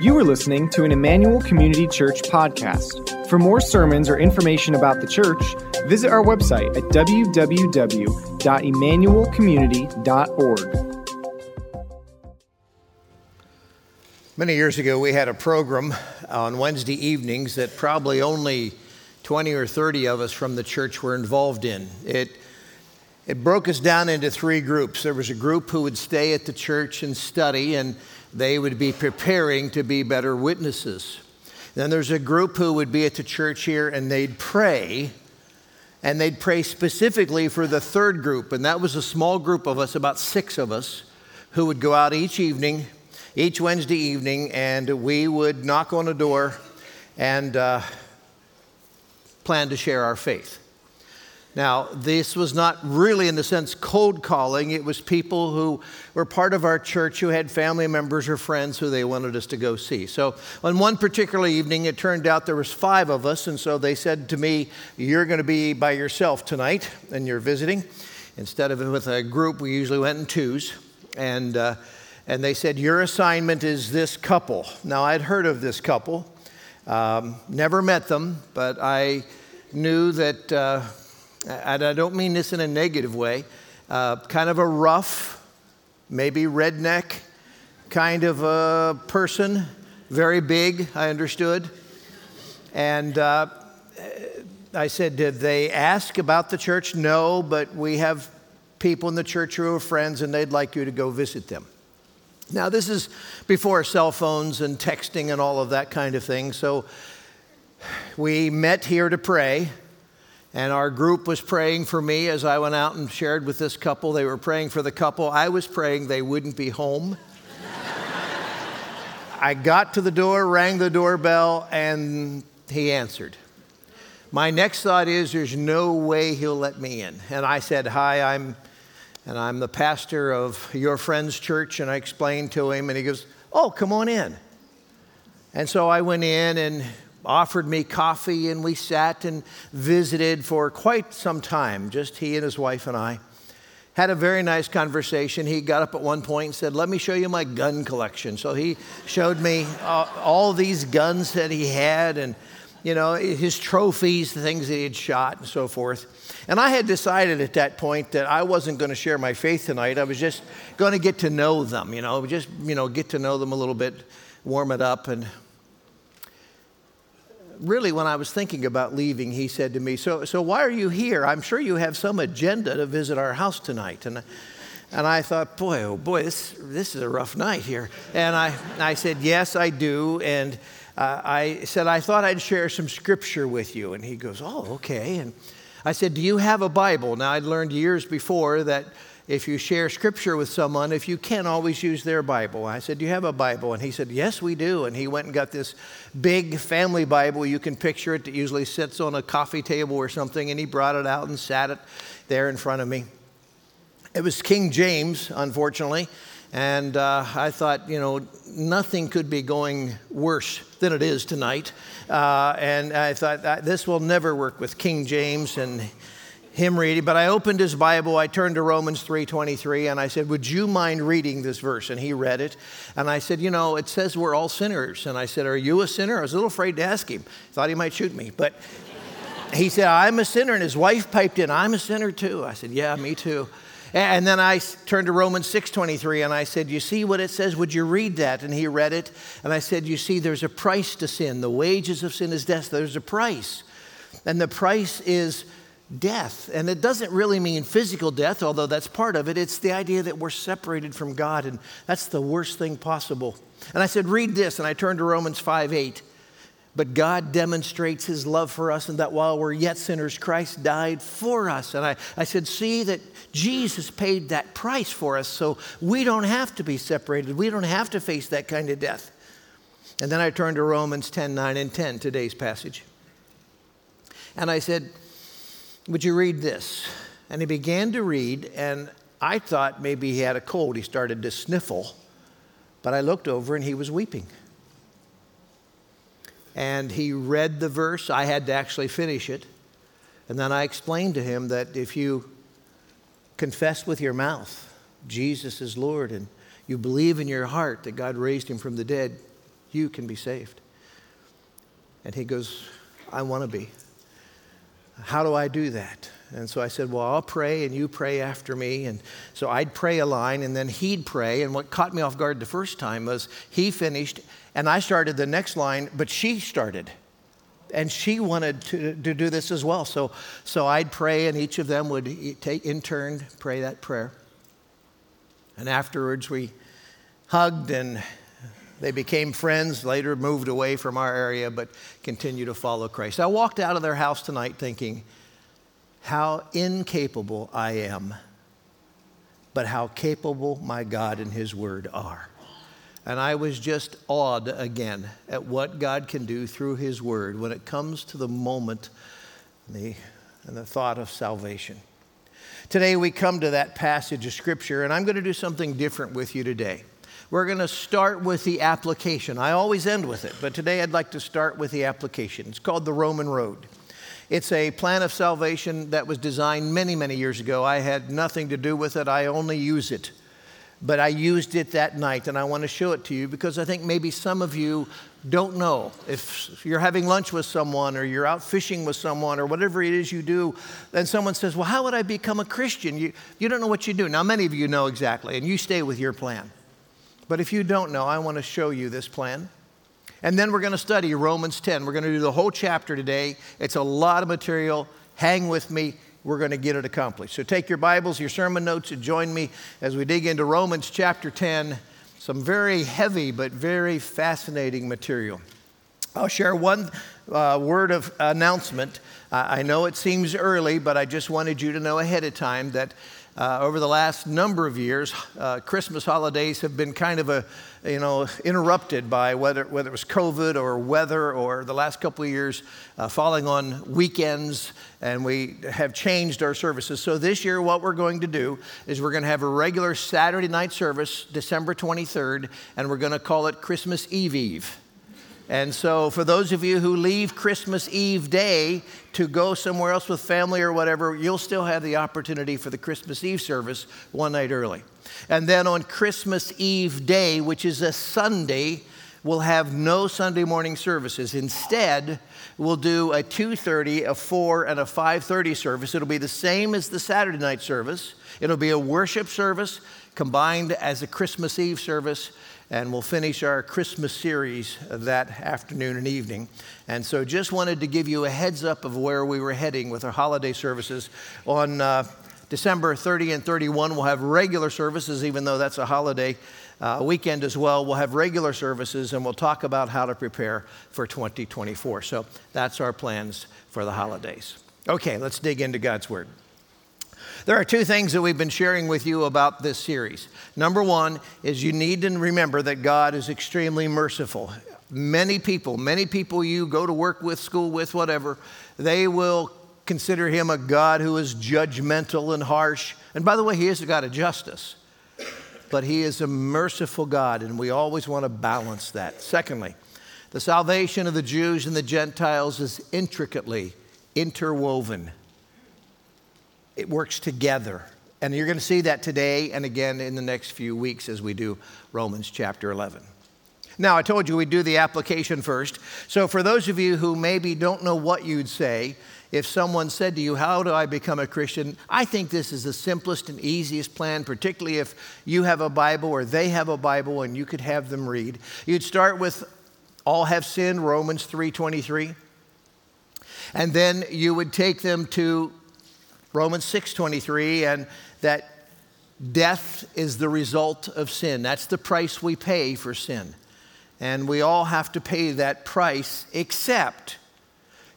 You are listening to an Emmanuel Community Church podcast. For more sermons or information about the church, visit our website at www.emmanuelcommunity.org. Many years ago, we had a program on Wednesday evenings that probably only 20 or 30 of us from the church were involved in. It, it broke us down into three groups. There was a group who would stay at the church and study, and they would be preparing to be better witnesses. Then there's a group who would be at the church here and they'd pray, and they'd pray specifically for the third group. And that was a small group of us, about six of us, who would go out each evening, each Wednesday evening, and we would knock on a door and uh, plan to share our faith. Now, this was not really, in the sense, cold calling. It was people who were part of our church who had family members or friends who they wanted us to go see. So, on one particular evening, it turned out there was five of us, and so they said to me, "You're going to be by yourself tonight, and you're visiting." Instead of with a group, we usually went in twos, and uh, and they said, "Your assignment is this couple." Now, I'd heard of this couple, um, never met them, but I knew that. Uh, and I don't mean this in a negative way, uh, kind of a rough, maybe redneck kind of a person, very big, I understood. And uh, I said, Did they ask about the church? No, but we have people in the church who are friends and they'd like you to go visit them. Now, this is before cell phones and texting and all of that kind of thing. So we met here to pray. And our group was praying for me as I went out and shared with this couple. They were praying for the couple. I was praying they wouldn't be home. I got to the door, rang the doorbell, and he answered. My next thought is there's no way he'll let me in. And I said, "Hi, I'm and I'm the pastor of your friend's church." And I explained to him and he goes, "Oh, come on in." And so I went in and offered me coffee, and we sat and visited for quite some time, just he and his wife and I. Had a very nice conversation. He got up at one point and said, Let me show you my gun collection. So he showed me uh, all these guns that he had and, you know, his trophies, the things that he had shot, and so forth. And I had decided at that point that I wasn't going to share my faith tonight. I was just going to get to know them, you know, just, you know, get to know them a little bit, warm it up. And really, when I was thinking about leaving, he said to me, So, so why are you here? I'm sure you have some agenda to visit our house tonight. And, and I thought, Boy, oh boy, this, this is a rough night here. And I, I said, Yes, I do. And uh, I said, I thought I'd share some scripture with you. And he goes, Oh, okay. And I said, Do you have a Bible? Now, I'd learned years before that if you share scripture with someone, if you can't always use their Bible. I said, Do you have a Bible? And he said, Yes, we do. And he went and got this big family Bible. You can picture it that usually sits on a coffee table or something. And he brought it out and sat it there in front of me. It was King James, unfortunately. And uh, I thought, you know, nothing could be going worse than it is tonight. Uh, and I thought, this will never work with King James. And him reading, but I opened his Bible, I turned to Romans 3:23 and I said, "Would you mind reading this verse?" And he read it. And I said, "You know, it says we're all sinners." And I said, "Are you a sinner?" I was a little afraid to ask him. Thought he might shoot me, but he said, "I'm a sinner." And his wife piped in, "I'm a sinner too." I said, "Yeah, me too." And then I turned to Romans 6:23 and I said, "You see what it says? Would you read that?" And he read it, and I said, "You see there's a price to sin. The wages of sin is death. There's a price." And the price is death. And it doesn't really mean physical death, although that's part of it. It's the idea that we're separated from God, and that's the worst thing possible. And I said, Read this. And I turned to Romans 5 8. But God demonstrates his love for us, and that while we're yet sinners, Christ died for us. And I, I said, See that Jesus paid that price for us, so we don't have to be separated. We don't have to face that kind of death. And then I turned to Romans 10 9 and 10, today's passage. And I said, would you read this? And he began to read, and I thought maybe he had a cold. He started to sniffle, but I looked over and he was weeping. And he read the verse. I had to actually finish it. And then I explained to him that if you confess with your mouth Jesus is Lord and you believe in your heart that God raised him from the dead, you can be saved. And he goes, I want to be. How do I do that? And so I said, Well, I'll pray and you pray after me. And so I'd pray a line and then he'd pray. And what caught me off guard the first time was he finished and I started the next line, but she started. And she wanted to, to do this as well. So, so I'd pray and each of them would take in turn pray that prayer. And afterwards we hugged and they became friends, later moved away from our area, but continue to follow Christ. I walked out of their house tonight thinking, how incapable I am, but how capable my God and His Word are. And I was just awed again at what God can do through His Word when it comes to the moment and the, and the thought of salvation. Today we come to that passage of Scripture, and I'm going to do something different with you today. We're going to start with the application. I always end with it, but today I'd like to start with the application. It's called the Roman Road. It's a plan of salvation that was designed many, many years ago. I had nothing to do with it, I only use it. But I used it that night, and I want to show it to you because I think maybe some of you don't know. If you're having lunch with someone or you're out fishing with someone or whatever it is you do, then someone says, Well, how would I become a Christian? You, you don't know what you do. Now, many of you know exactly, and you stay with your plan. But if you don't know, I want to show you this plan. And then we're going to study Romans 10. We're going to do the whole chapter today. It's a lot of material. Hang with me. We're going to get it accomplished. So take your Bibles, your sermon notes, and join me as we dig into Romans chapter 10. Some very heavy but very fascinating material. I'll share one uh, word of announcement. I know it seems early, but I just wanted you to know ahead of time that uh, over the last number of years, uh, Christmas holidays have been kind of a, you know, interrupted by whether, whether it was COVID or weather or the last couple of years uh, falling on weekends, and we have changed our services. So this year, what we're going to do is we're going to have a regular Saturday night service, December 23rd, and we're going to call it Christmas Eve Eve. And so, for those of you who leave Christmas Eve day to go somewhere else with family or whatever, you'll still have the opportunity for the Christmas Eve service one night early. And then on Christmas Eve day, which is a Sunday, we'll have no Sunday morning services. Instead, we'll do a 2:30, a 4 and a 5:30 service. It'll be the same as the Saturday night service. It'll be a worship service combined as a Christmas Eve service and we'll finish our Christmas series that afternoon and evening. And so just wanted to give you a heads up of where we were heading with our holiday services. On uh, December 30 and 31, we'll have regular services, even though that's a holiday uh, weekend as well. We'll have regular services and we'll talk about how to prepare for 2024. So that's our plans for the holidays. Okay, let's dig into God's Word. There are two things that we've been sharing with you about this series. Number one is you need to remember that God is extremely merciful. Many people, many people you go to work with, school with, whatever, they will consider him a God who is judgmental and harsh. And by the way, he is a God of justice, but he is a merciful God, and we always want to balance that. Secondly, the salvation of the Jews and the Gentiles is intricately interwoven it works together. And you're going to see that today and again in the next few weeks as we do Romans chapter 11. Now, I told you we'd do the application first. So, for those of you who maybe don't know what you'd say, if someone said to you, How do I become a Christian? I think this is the simplest and easiest plan, particularly if you have a Bible or they have a Bible and you could have them read. You'd start with All have sinned, Romans 3:23. And then you would take them to Romans 6:23 and that death is the result of sin. That's the price we pay for sin. And we all have to pay that price except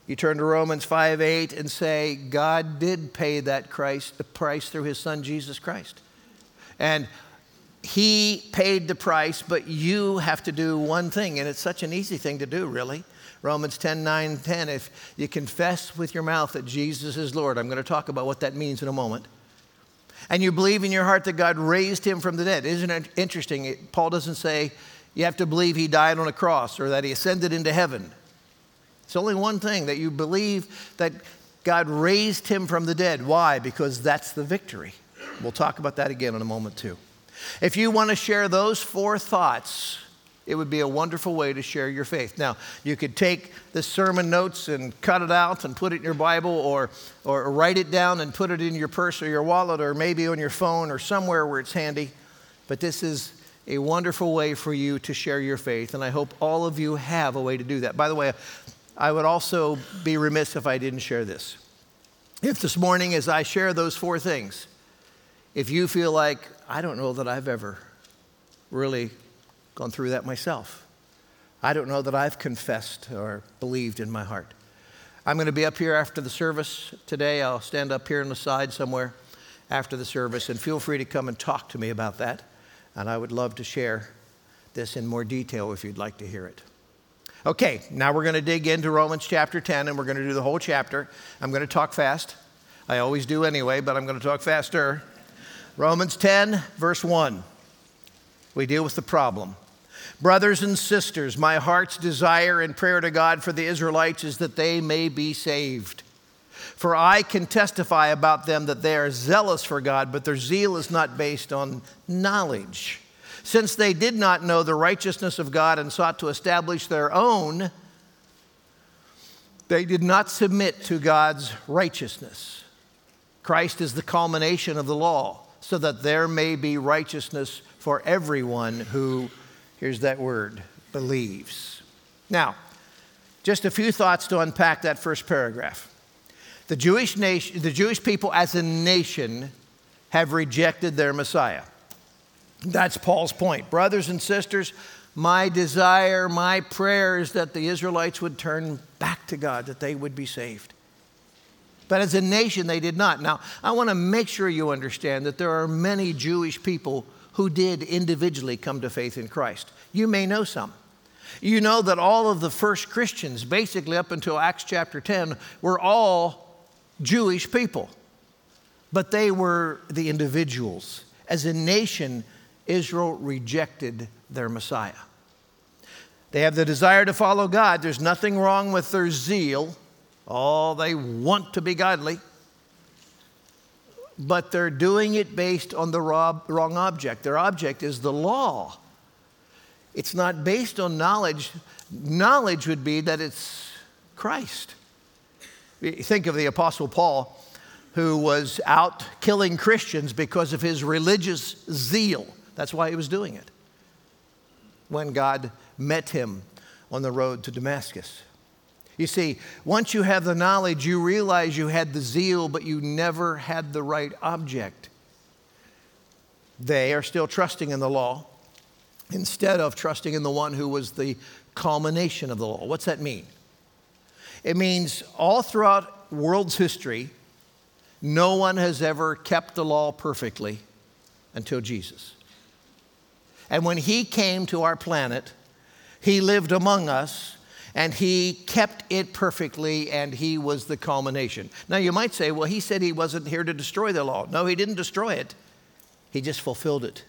you turn to Romans 5 8 and say, God did pay that Christ, the price through his son Jesus Christ. And he paid the price, but you have to do one thing, and it's such an easy thing to do, really. Romans 10 9 10. If you confess with your mouth that Jesus is Lord, I'm going to talk about what that means in a moment. And you believe in your heart that God raised him from the dead. Isn't it interesting? Paul doesn't say you have to believe he died on a cross or that he ascended into heaven. It's only one thing that you believe that God raised him from the dead. Why? Because that's the victory. We'll talk about that again in a moment, too. If you want to share those four thoughts, it would be a wonderful way to share your faith. Now, you could take the sermon notes and cut it out and put it in your Bible or, or write it down and put it in your purse or your wallet or maybe on your phone or somewhere where it's handy. But this is a wonderful way for you to share your faith, and I hope all of you have a way to do that. By the way, I would also be remiss if I didn't share this. If this morning, as I share those four things, if you feel like, I don't know that I've ever really gone through that myself, I don't know that I've confessed or believed in my heart. I'm going to be up here after the service today. I'll stand up here on the side somewhere after the service, and feel free to come and talk to me about that. And I would love to share this in more detail if you'd like to hear it. Okay, now we're going to dig into Romans chapter 10 and we're going to do the whole chapter. I'm going to talk fast. I always do anyway, but I'm going to talk faster. Romans 10, verse 1. We deal with the problem. Brothers and sisters, my heart's desire and prayer to God for the Israelites is that they may be saved. For I can testify about them that they are zealous for God, but their zeal is not based on knowledge. Since they did not know the righteousness of God and sought to establish their own, they did not submit to God's righteousness. Christ is the culmination of the law, so that there may be righteousness for everyone who, here's that word, believes. Now, just a few thoughts to unpack that first paragraph. The Jewish, nation, the Jewish people as a nation have rejected their Messiah. That's Paul's point. Brothers and sisters, my desire, my prayer is that the Israelites would turn back to God, that they would be saved. But as a nation, they did not. Now, I want to make sure you understand that there are many Jewish people who did individually come to faith in Christ. You may know some. You know that all of the first Christians, basically up until Acts chapter 10, were all Jewish people, but they were the individuals. As a nation, Israel rejected their Messiah. They have the desire to follow God. There's nothing wrong with their zeal. Oh, they want to be godly. But they're doing it based on the wrong object. Their object is the law. It's not based on knowledge. Knowledge would be that it's Christ. Think of the Apostle Paul, who was out killing Christians because of his religious zeal. That's why he was doing it. When God met him on the road to Damascus. You see, once you have the knowledge, you realize you had the zeal, but you never had the right object. They are still trusting in the law instead of trusting in the one who was the culmination of the law. What's that mean? It means all throughout world's history, no one has ever kept the law perfectly until Jesus. And when he came to our planet, he lived among us and he kept it perfectly and he was the culmination. Now you might say, well, he said he wasn't here to destroy the law. No, he didn't destroy it, he just fulfilled it.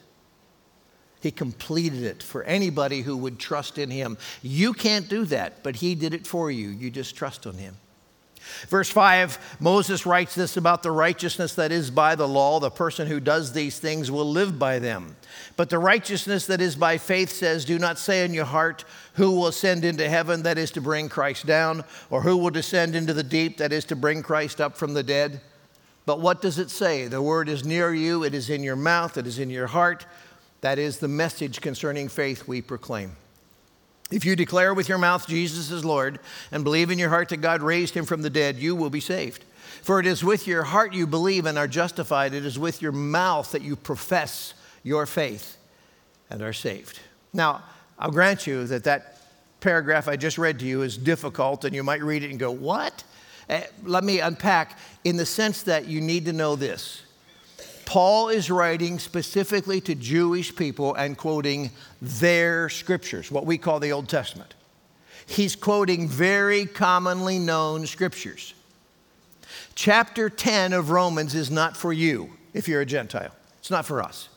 He completed it for anybody who would trust in him. You can't do that, but he did it for you. You just trust on him. Verse 5, Moses writes this about the righteousness that is by the law. The person who does these things will live by them. But the righteousness that is by faith says, Do not say in your heart, Who will ascend into heaven, that is to bring Christ down, or who will descend into the deep, that is to bring Christ up from the dead. But what does it say? The word is near you, it is in your mouth, it is in your heart. That is the message concerning faith we proclaim. If you declare with your mouth Jesus is Lord and believe in your heart that God raised him from the dead, you will be saved. For it is with your heart you believe and are justified, it is with your mouth that you profess your faith and are saved. Now, I'll grant you that that paragraph I just read to you is difficult, and you might read it and go, What? Uh, let me unpack in the sense that you need to know this Paul is writing specifically to Jewish people and quoting their scriptures, what we call the Old Testament. He's quoting very commonly known scriptures. Chapter 10 of Romans is not for you if you're a Gentile. It's not for us,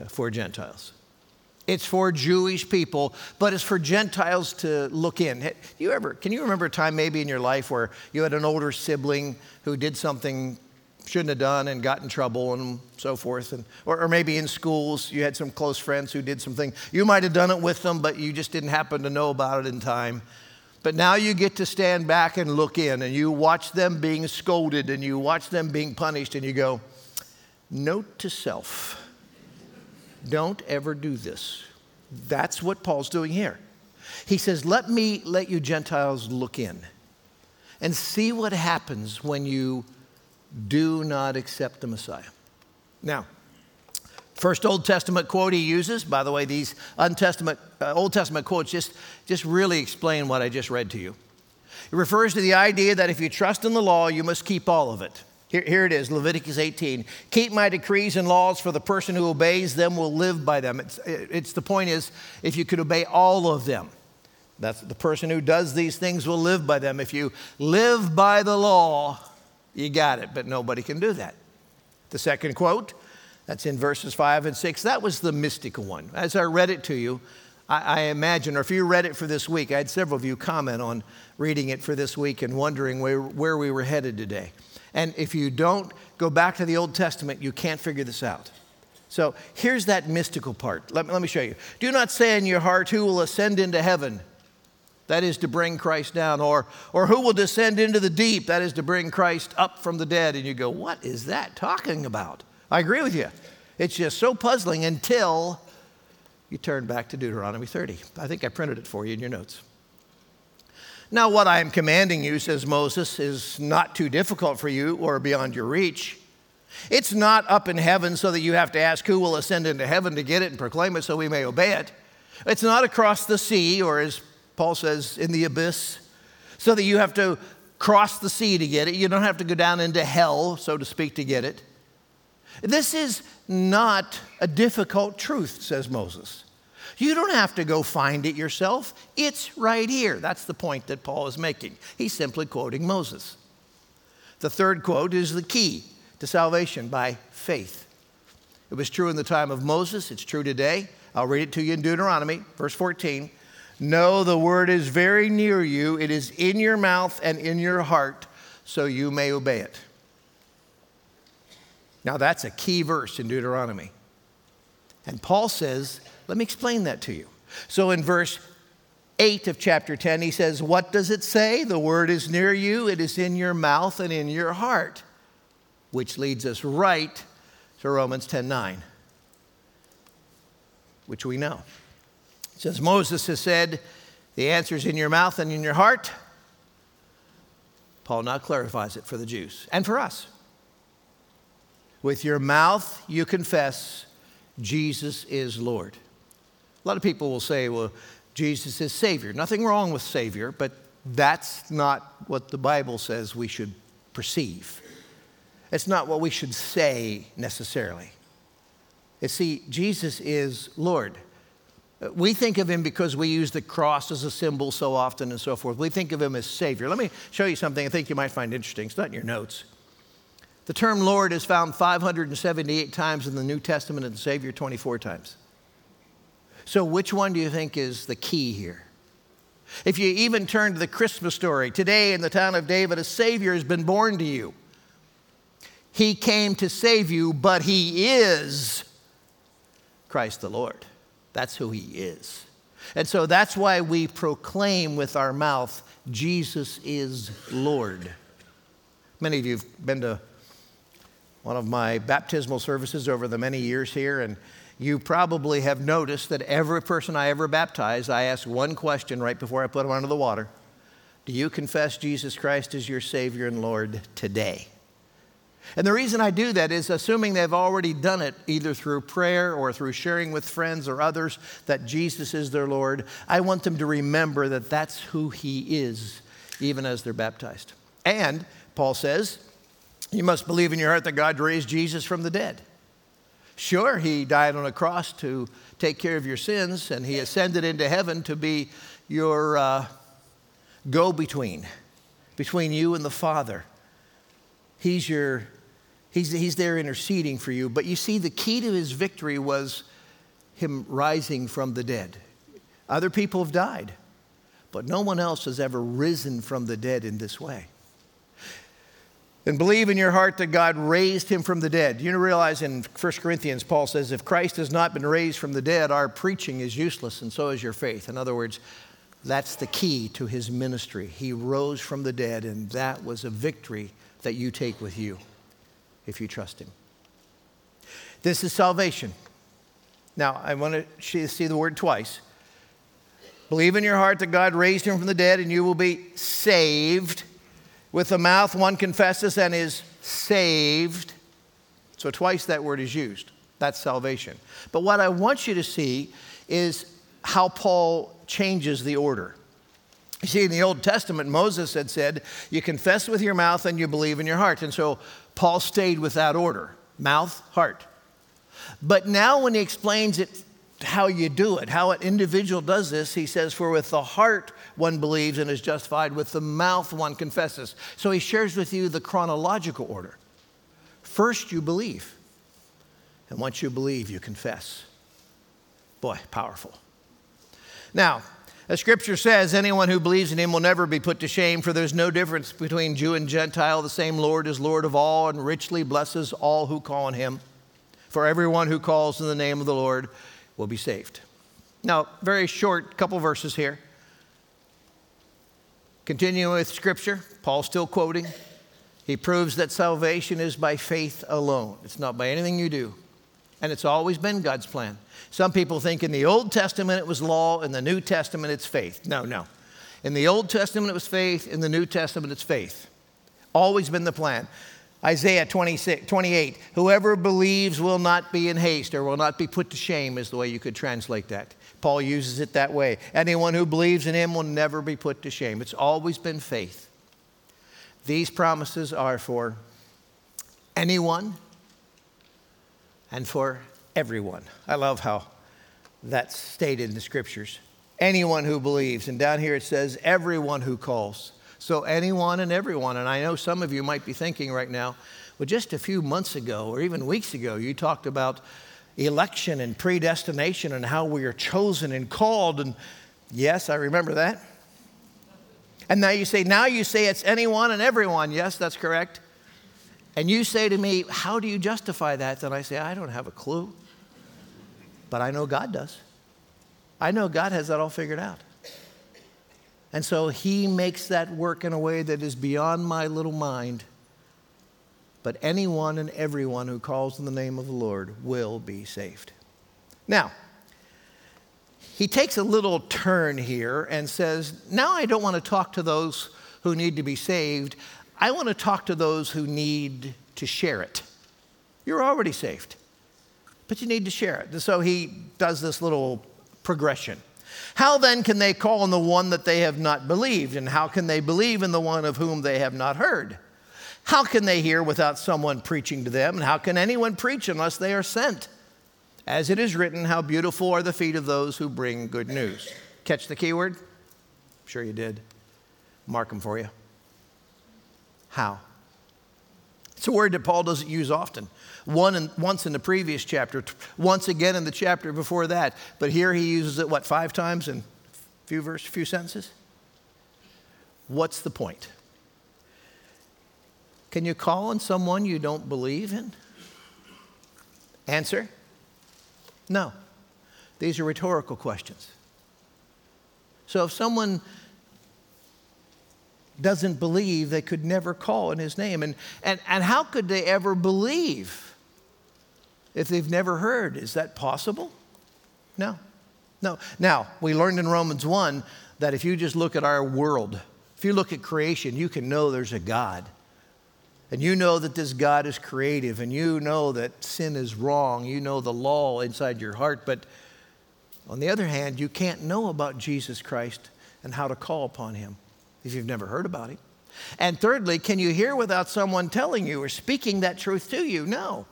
uh, for Gentiles. It's for Jewish people, but it's for Gentiles to look in. You ever, can you remember a time maybe in your life where you had an older sibling who did something shouldn't have done and got in trouble and so forth. And, or, or maybe in schools, you had some close friends who did something. You might have done it with them, but you just didn't happen to know about it in time. But now you get to stand back and look in and you watch them being scolded and you watch them being punished and you go, Note to self, don't ever do this. That's what Paul's doing here. He says, Let me let you Gentiles look in and see what happens when you do not accept the Messiah. Now, first Old Testament quote he uses, by the way, these uh, Old Testament quotes just, just really explain what I just read to you. It refers to the idea that if you trust in the law, you must keep all of it. Here, here, it is Leviticus 18. Keep my decrees and laws, for the person who obeys them will live by them. It's, it's the point is, if you could obey all of them, that's the person who does these things will live by them. If you live by the law, you got it, but nobody can do that. The second quote, that's in verses five and six, that was the mystical one. As I read it to you, I, I imagine, or if you read it for this week, I had several of you comment on reading it for this week and wondering where, where we were headed today. And if you don't go back to the Old Testament, you can't figure this out. So here's that mystical part. Let let me show you. Do not say in your heart, Who will ascend into heaven? That is to bring Christ down. Or, or who will descend into the deep? That is to bring Christ up from the dead. And you go, what is that talking about? I agree with you. It's just so puzzling until you turn back to Deuteronomy 30. I think I printed it for you in your notes. Now, what I am commanding you, says Moses, is not too difficult for you or beyond your reach. It's not up in heaven so that you have to ask who will ascend into heaven to get it and proclaim it so we may obey it. It's not across the sea or as Paul says, in the abyss, so that you have to cross the sea to get it. You don't have to go down into hell, so to speak, to get it. This is not a difficult truth, says Moses. You don't have to go find it yourself. It's right here. That's the point that Paul is making. He's simply quoting Moses. The third quote is the key to salvation by faith. It was true in the time of Moses, it's true today. I'll read it to you in Deuteronomy, verse 14. No, the word is very near you. It is in your mouth and in your heart, so you may obey it. Now, that's a key verse in Deuteronomy. And Paul says, let me explain that to you. So, in verse 8 of chapter 10, he says, What does it say? The word is near you, it is in your mouth and in your heart, which leads us right to Romans 10 9, which we know. Since Moses has said, the answer is in your mouth and in your heart, Paul now clarifies it for the Jews and for us. With your mouth, you confess Jesus is Lord. A lot of people will say, well, Jesus is Savior. Nothing wrong with Savior, but that's not what the Bible says we should perceive. It's not what we should say necessarily. You see, Jesus is Lord. We think of him because we use the cross as a symbol so often and so forth. We think of him as Savior. Let me show you something I think you might find interesting. It's not in your notes. The term Lord is found 578 times in the New Testament and Savior 24 times. So, which one do you think is the key here? If you even turn to the Christmas story, today in the town of David, a Savior has been born to you. He came to save you, but He is Christ the Lord. That's who he is. And so that's why we proclaim with our mouth, Jesus is Lord. Many of you have been to one of my baptismal services over the many years here, and you probably have noticed that every person I ever baptize, I ask one question right before I put them under the water Do you confess Jesus Christ as your Savior and Lord today? And the reason I do that is assuming they've already done it either through prayer or through sharing with friends or others that Jesus is their Lord. I want them to remember that that's who He is, even as they're baptized. And Paul says, you must believe in your heart that God raised Jesus from the dead. Sure, He died on a cross to take care of your sins, and He ascended into heaven to be your uh, go between, between you and the Father. He's your he's, he's there interceding for you. But you see, the key to his victory was him rising from the dead. Other people have died, but no one else has ever risen from the dead in this way. and believe in your heart that God raised him from the dead. You realize in 1 Corinthians, Paul says, if Christ has not been raised from the dead, our preaching is useless, and so is your faith. In other words, that's the key to his ministry. He rose from the dead, and that was a victory that you take with you if you trust him. This is salvation. Now, I want to see the word twice. Believe in your heart that God raised him from the dead, and you will be saved. With the mouth, one confesses and is saved. So, twice that word is used. That's salvation. But what I want you to see is how Paul changes the order. You see, in the Old Testament, Moses had said, You confess with your mouth and you believe in your heart. And so Paul stayed with that order mouth, heart. But now, when he explains it, how you do it, how an individual does this, he says, For with the heart one believes and is justified, with the mouth one confesses. So he shares with you the chronological order. First, you believe. And once you believe, you confess. Boy, powerful. Now, as scripture says, anyone who believes in him will never be put to shame, for there's no difference between Jew and Gentile. The same Lord is Lord of all and richly blesses all who call on him. For everyone who calls in the name of the Lord will be saved. Now, very short couple verses here. Continuing with scripture, Paul's still quoting. He proves that salvation is by faith alone. It's not by anything you do. And it's always been God's plan. Some people think in the Old Testament it was law, in the New Testament it's faith. No, no. In the Old Testament it was faith, in the New Testament it's faith. Always been the plan. Isaiah 26, 28, whoever believes will not be in haste or will not be put to shame, is the way you could translate that. Paul uses it that way. Anyone who believes in him will never be put to shame. It's always been faith. These promises are for anyone and for everyone. I love how that's stated in the scriptures. Anyone who believes. And down here it says, everyone who calls. So anyone and everyone. And I know some of you might be thinking right now, well, just a few months ago or even weeks ago, you talked about election and predestination and how we are chosen and called. And yes, I remember that. And now you say, now you say it's anyone and everyone. Yes, that's correct. And you say to me, How do you justify that? Then I say, I don't have a clue. But I know God does. I know God has that all figured out. And so He makes that work in a way that is beyond my little mind. But anyone and everyone who calls in the name of the Lord will be saved. Now, he takes a little turn here and says, Now I don't want to talk to those who need to be saved. I want to talk to those who need to share it. You're already saved, but you need to share it. So he does this little progression. How then can they call on the one that they have not believed? And how can they believe in the one of whom they have not heard? How can they hear without someone preaching to them? And how can anyone preach unless they are sent? As it is written, how beautiful are the feet of those who bring good news. Catch the key word? I'm sure you did. Mark them for you. How? It's a word that Paul doesn't use often. One in, once in the previous chapter, once again in the chapter before that. But here he uses it, what, five times in a few verses, few sentences? What's the point? Can you call on someone you don't believe in? Answer no. These are rhetorical questions. So if someone doesn't believe, they could never call in his name. And, and, and how could they ever believe if they've never heard? Is that possible? No. No. Now, we learned in Romans 1 that if you just look at our world, if you look at creation, you can know there's a God. And you know that this God is creative, and you know that sin is wrong. You know the law inside your heart. But on the other hand, you can't know about Jesus Christ and how to call upon him if you've never heard about him. And thirdly, can you hear without someone telling you or speaking that truth to you? No.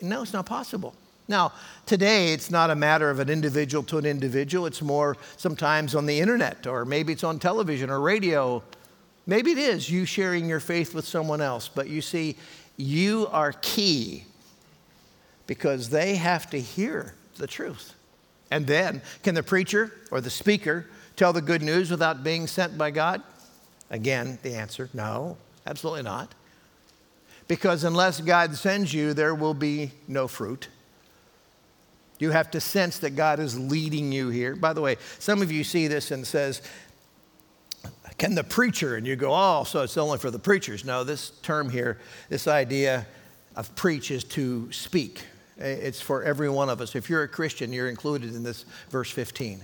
No, it's not possible. Now, today it's not a matter of an individual to an individual. It's more sometimes on the internet, or maybe it's on television or radio. Maybe it is you sharing your faith with someone else. But you see, you are key because they have to hear the truth. And then, can the preacher or the speaker tell the good news without being sent by God? Again, the answer no, absolutely not. Because unless God sends you, there will be no fruit. You have to sense that God is leading you here. By the way, some of you see this and says, can the preacher, and you go, oh, so it's only for the preachers. No, this term here, this idea of preach is to speak. It's for every one of us. If you're a Christian, you're included in this verse 15.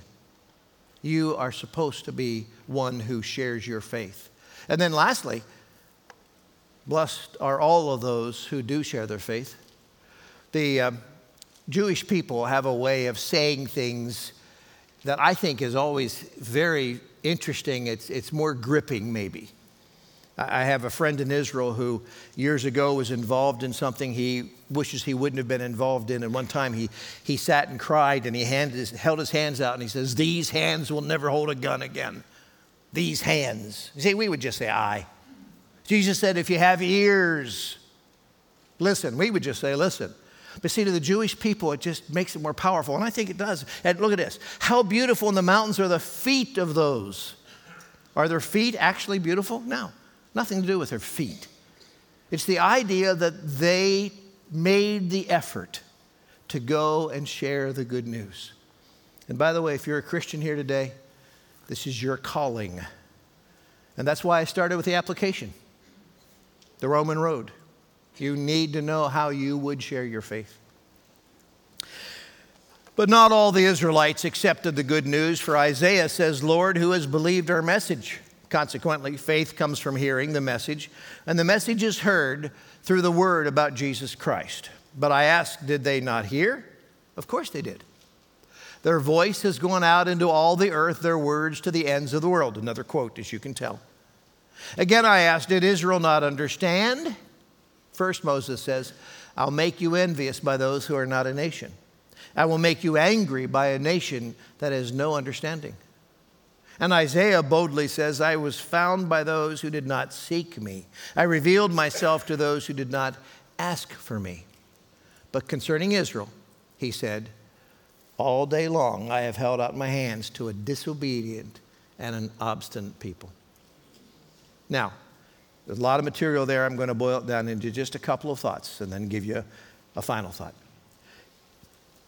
You are supposed to be one who shares your faith. And then lastly, blessed are all of those who do share their faith. The uh, Jewish people have a way of saying things that I think is always very interesting. It's, it's more gripping, maybe. I have a friend in Israel who years ago was involved in something he wishes he wouldn't have been involved in. And one time he, he sat and cried and he his, held his hands out and he says, These hands will never hold a gun again. These hands. You see, we would just say, I. Jesus said, If you have ears, listen. We would just say, Listen. But see, to the Jewish people, it just makes it more powerful. And I think it does. And look at this. How beautiful in the mountains are the feet of those. Are their feet actually beautiful? No. Nothing to do with their feet. It's the idea that they made the effort to go and share the good news. And by the way, if you're a Christian here today, this is your calling. And that's why I started with the application the Roman road. You need to know how you would share your faith. But not all the Israelites accepted the good news, for Isaiah says, Lord, who has believed our message? Consequently, faith comes from hearing the message, and the message is heard through the word about Jesus Christ. But I ask, did they not hear? Of course they did. Their voice has gone out into all the earth, their words to the ends of the world. Another quote, as you can tell. Again, I ask, did Israel not understand? First, Moses says, I'll make you envious by those who are not a nation. I will make you angry by a nation that has no understanding. And Isaiah boldly says, I was found by those who did not seek me. I revealed myself to those who did not ask for me. But concerning Israel, he said, All day long I have held out my hands to a disobedient and an obstinate people. Now, there's a lot of material there. I'm going to boil it down into just a couple of thoughts and then give you a final thought.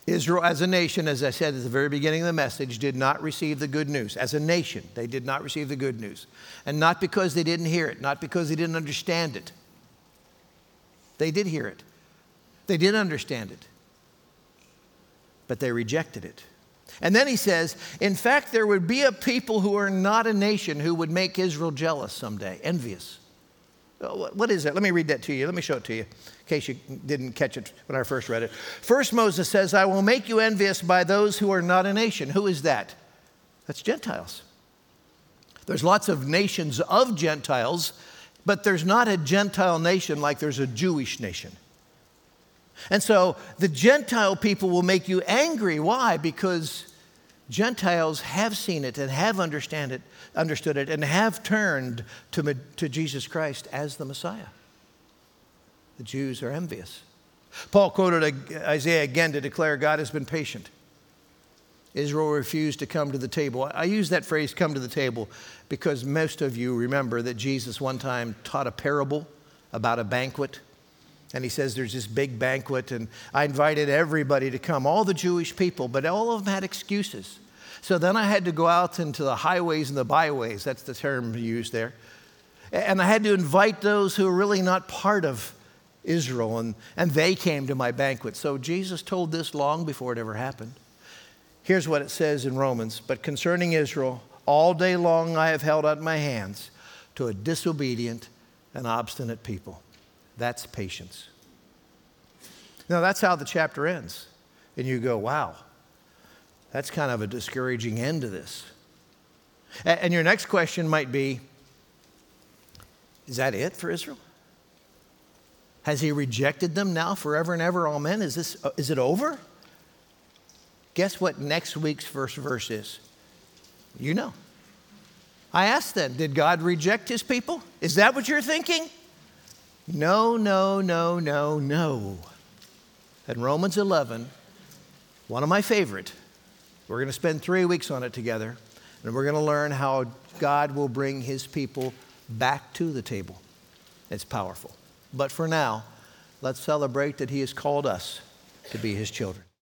Israel, as a nation, as I said at the very beginning of the message, did not receive the good news. As a nation, they did not receive the good news. And not because they didn't hear it, not because they didn't understand it. They did hear it, they did understand it, but they rejected it. And then he says, in fact, there would be a people who are not a nation who would make Israel jealous someday, envious. What is it? Let me read that to you. Let me show it to you in case you didn't catch it when I first read it. First, Moses says, I will make you envious by those who are not a nation. Who is that? That's Gentiles. There's lots of nations of Gentiles, but there's not a Gentile nation like there's a Jewish nation. And so the Gentile people will make you angry. Why? Because Gentiles have seen it and have understand it, understood it and have turned to, to Jesus Christ as the Messiah. The Jews are envious. Paul quoted Isaiah again to declare God has been patient. Israel refused to come to the table. I use that phrase, come to the table, because most of you remember that Jesus one time taught a parable about a banquet. And he says there's this big banquet, and I invited everybody to come, all the Jewish people, but all of them had excuses. So then I had to go out into the highways and the byways. That's the term used there. And I had to invite those who are really not part of Israel, and, and they came to my banquet. So Jesus told this long before it ever happened. Here's what it says in Romans But concerning Israel, all day long I have held out my hands to a disobedient and obstinate people. That's patience. Now, that's how the chapter ends. And you go, wow, that's kind of a discouraging end to this. And your next question might be Is that it for Israel? Has he rejected them now forever and ever? Amen. Is, this, uh, is it over? Guess what next week's first verse is? You know. I asked them, did God reject his people? Is that what you're thinking? No, no, no, no, no. And Romans 11, one of my favorite, we're going to spend three weeks on it together, and we're going to learn how God will bring his people back to the table. It's powerful. But for now, let's celebrate that He has called us to be His children.